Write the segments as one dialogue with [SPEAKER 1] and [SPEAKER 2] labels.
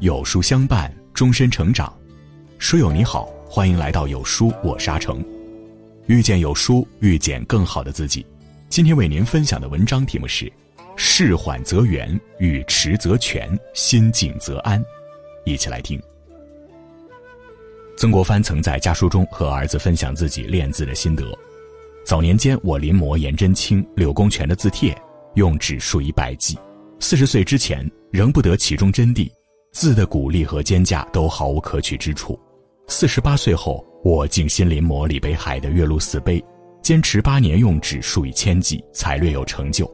[SPEAKER 1] 有书相伴，终身成长。书友你好，欢迎来到有书，我沙城。遇见有书，遇见更好的自己。今天为您分享的文章题目是：事缓则圆，语迟则全，心静则安。一起来听。曾国藩曾在家书中和儿子分享自己练字的心得。早年间，我临摹颜真卿、柳公权的字帖，用纸数以百计。四十岁之前，仍不得其中真谛。字的鼓励和间架都毫无可取之处。四十八岁后，我静心临摹李北海的《岳麓寺碑》，坚持八年，用纸数以千计，才略有成就。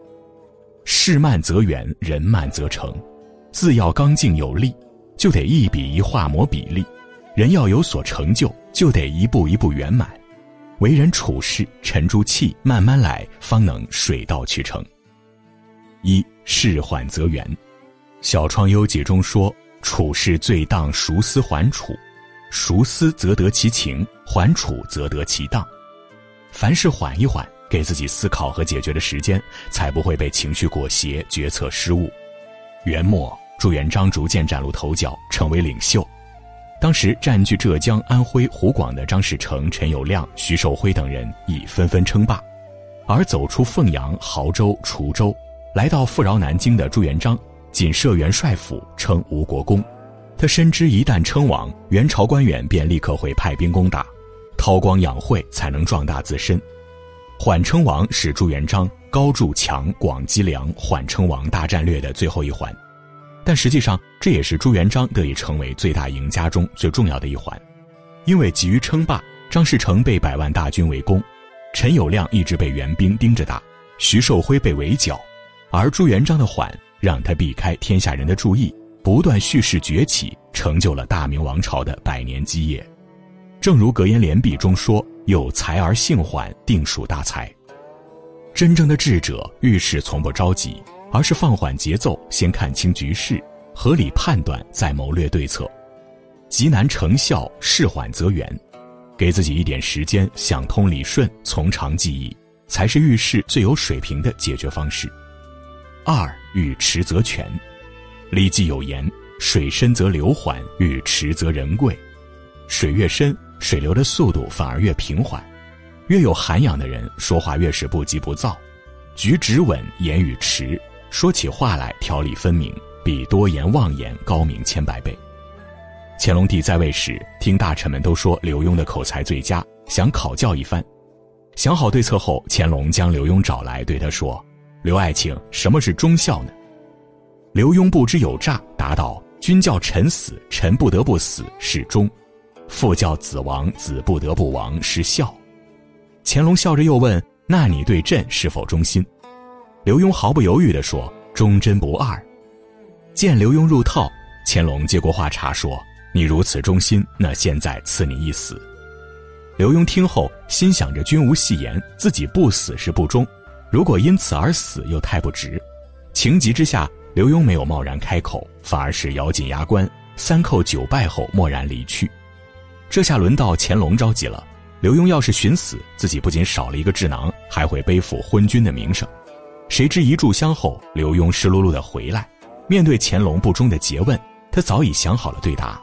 [SPEAKER 1] 事慢则圆，人慢则成。字要刚劲有力，就得一笔一画磨笔力；人要有所成就，就得一步一步圆满。为人处事，沉住气，慢慢来，方能水到渠成。一事缓则圆，《小窗幽记》中说。处事最当熟思缓处，熟思则得其情，缓处则得其当。凡事缓一缓，给自己思考和解决的时间，才不会被情绪裹挟，决策失误。元末，朱元璋逐渐崭露头角，成为领袖。当时占据浙江、安徽、湖广的张士诚、陈友谅、徐寿辉等人已纷纷称霸，而走出凤阳、亳州、滁州，来到富饶南京的朱元璋。仅设元帅府，称吴国公。他深知一旦称王，元朝官员便立刻会派兵攻打，韬光养晦才能壮大自身。缓称王是朱元璋高筑墙、广积粮、缓称王大战略的最后一环，但实际上这也是朱元璋得以成为最大赢家中最重要的一环。因为急于称霸，张士诚被百万大军围攻，陈友谅一直被援兵盯着打，徐寿辉被围剿，而朱元璋的缓。让他避开天下人的注意，不断蓄势崛起，成就了大明王朝的百年基业。正如格言联璧中说：“有才而性缓，定属大才。”真正的智者遇事从不着急，而是放缓节奏，先看清局势，合理判断，再谋略对策。急难成效，事缓则圆。给自己一点时间，想通理顺，从长计议，才是遇事最有水平的解决方式。二欲迟则全，《礼记》有言：“水深则流缓，欲迟则人贵。”水越深，水流的速度反而越平缓。越有涵养的人，说话越是不急不躁，举止稳，言语迟，说起话来条理分明，比多言妄言高明千百倍。乾隆帝在位时，听大臣们都说刘墉的口才最佳，想考教一番。想好对策后，乾隆将刘墉找来，对他说。刘爱卿，什么是忠孝呢？刘墉不知有诈，答道：“君叫臣死，臣不得不死，是忠；父叫子亡，子不得不亡，是孝。”乾隆笑着又问：“那你对朕是否忠心？”刘墉毫不犹豫地说：“忠贞不二。”见刘墉入套，乾隆接过话茬说：“你如此忠心，那现在赐你一死。”刘墉听后心想着：“君无戏言，自己不死是不忠。”如果因此而死，又太不值。情急之下，刘墉没有贸然开口，反而是咬紧牙关，三叩九拜后默然离去。这下轮到乾隆着急了。刘墉要是寻死，自己不仅少了一个智囊，还会背负昏君的名声。谁知一炷香后，刘墉湿漉漉的回来，面对乾隆不忠的诘问，他早已想好了对答：“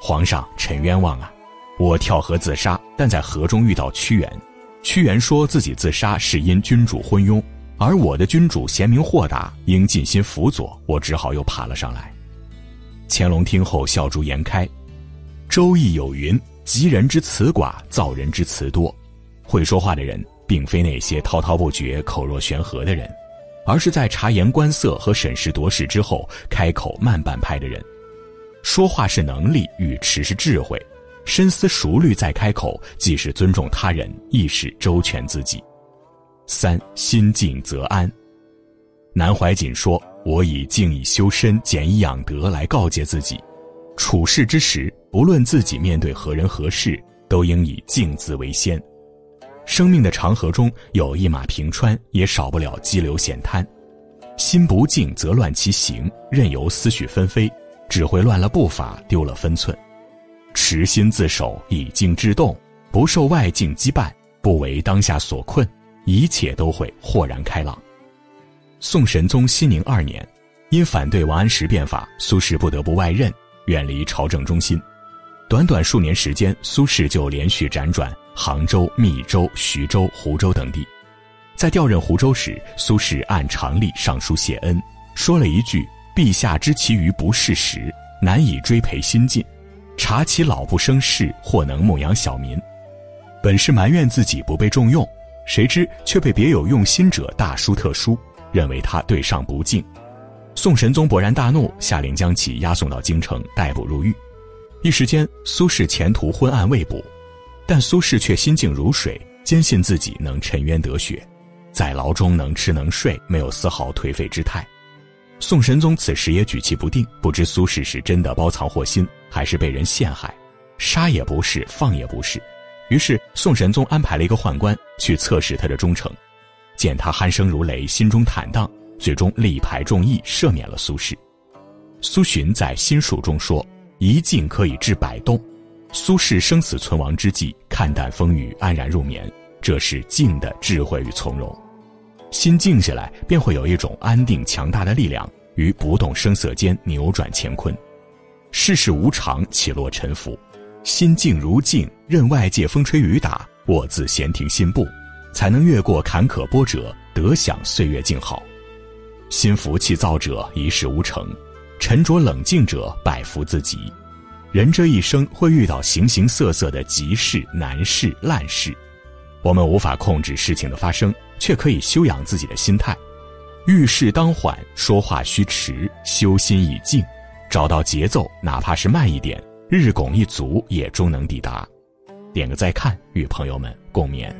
[SPEAKER 1] 皇上，臣冤枉啊！我跳河自杀，但在河中遇到屈原。”屈原说自己自杀是因君主昏庸，而我的君主贤明豁达，应尽心辅佐，我只好又爬了上来。乾隆听后笑逐颜开，《周易》有云：“吉人之辞寡，造人之辞多。”会说话的人，并非那些滔滔不绝、口若悬河的人，而是在察言观色和审时度势之后开口慢半拍的人。说话是能力，语迟是智慧。深思熟虑再开口，既是尊重他人，亦是周全自己。三心静则安。南怀瑾说：“我以静以修身，俭以养德来告诫自己，处事之时，不论自己面对何人何事，都应以静字为先。生命的长河中有一马平川，也少不了激流险滩。心不静则乱其行，任由思绪纷飞，只会乱了步伐，丢了分寸。”持心自守，以静制动，不受外境羁绊，不为当下所困，一切都会豁然开朗。宋神宗熙宁二年，因反对王安石变法，苏轼不得不外任，远离朝政中心。短短数年时间，苏轼就连续辗转杭州、密州、徐州、湖州等地。在调任湖州时，苏轼按常例上书谢恩，说了一句：“陛下知其余不适时，难以追培新进。察其老不生事，或能牧养小民。”本是埋怨自己不被重用，谁知却被别有用心者大书特书，认为他对上不敬。宋神宗勃然大怒，下令将其押送到京城逮捕入狱。一时间，苏轼前途昏暗未卜，但苏轼却心静如水，坚信自己能沉冤得雪，在牢中能吃能睡，没有丝毫颓废之态。宋神宗此时也举棋不定，不知苏轼是真的包藏祸心，还是被人陷害，杀也不是，放也不是。于是，宋神宗安排了一个宦官去测试他的忠诚，见他鼾声如雷，心中坦荡，最终力排众议，赦免了苏轼。苏洵在心术中说。一静可以治百动，苏轼生死存亡之际，看淡风雨，安然入眠，这是静的智慧与从容。心静下来，便会有一种安定强大的力量，于不动声色间扭转乾坤。世事无常，起落沉浮，心静如镜，任外界风吹雨打，我自闲庭信步，才能越过坎坷波折，得享岁月静好。心浮气躁者，一事无成。沉着冷静者百福自己。人这一生会遇到形形色色的急事、难事、烂事，我们无法控制事情的发生，却可以修养自己的心态。遇事当缓，说话须迟，修心以静，找到节奏，哪怕是慢一点，日拱一卒也终能抵达。点个再看，与朋友们共勉。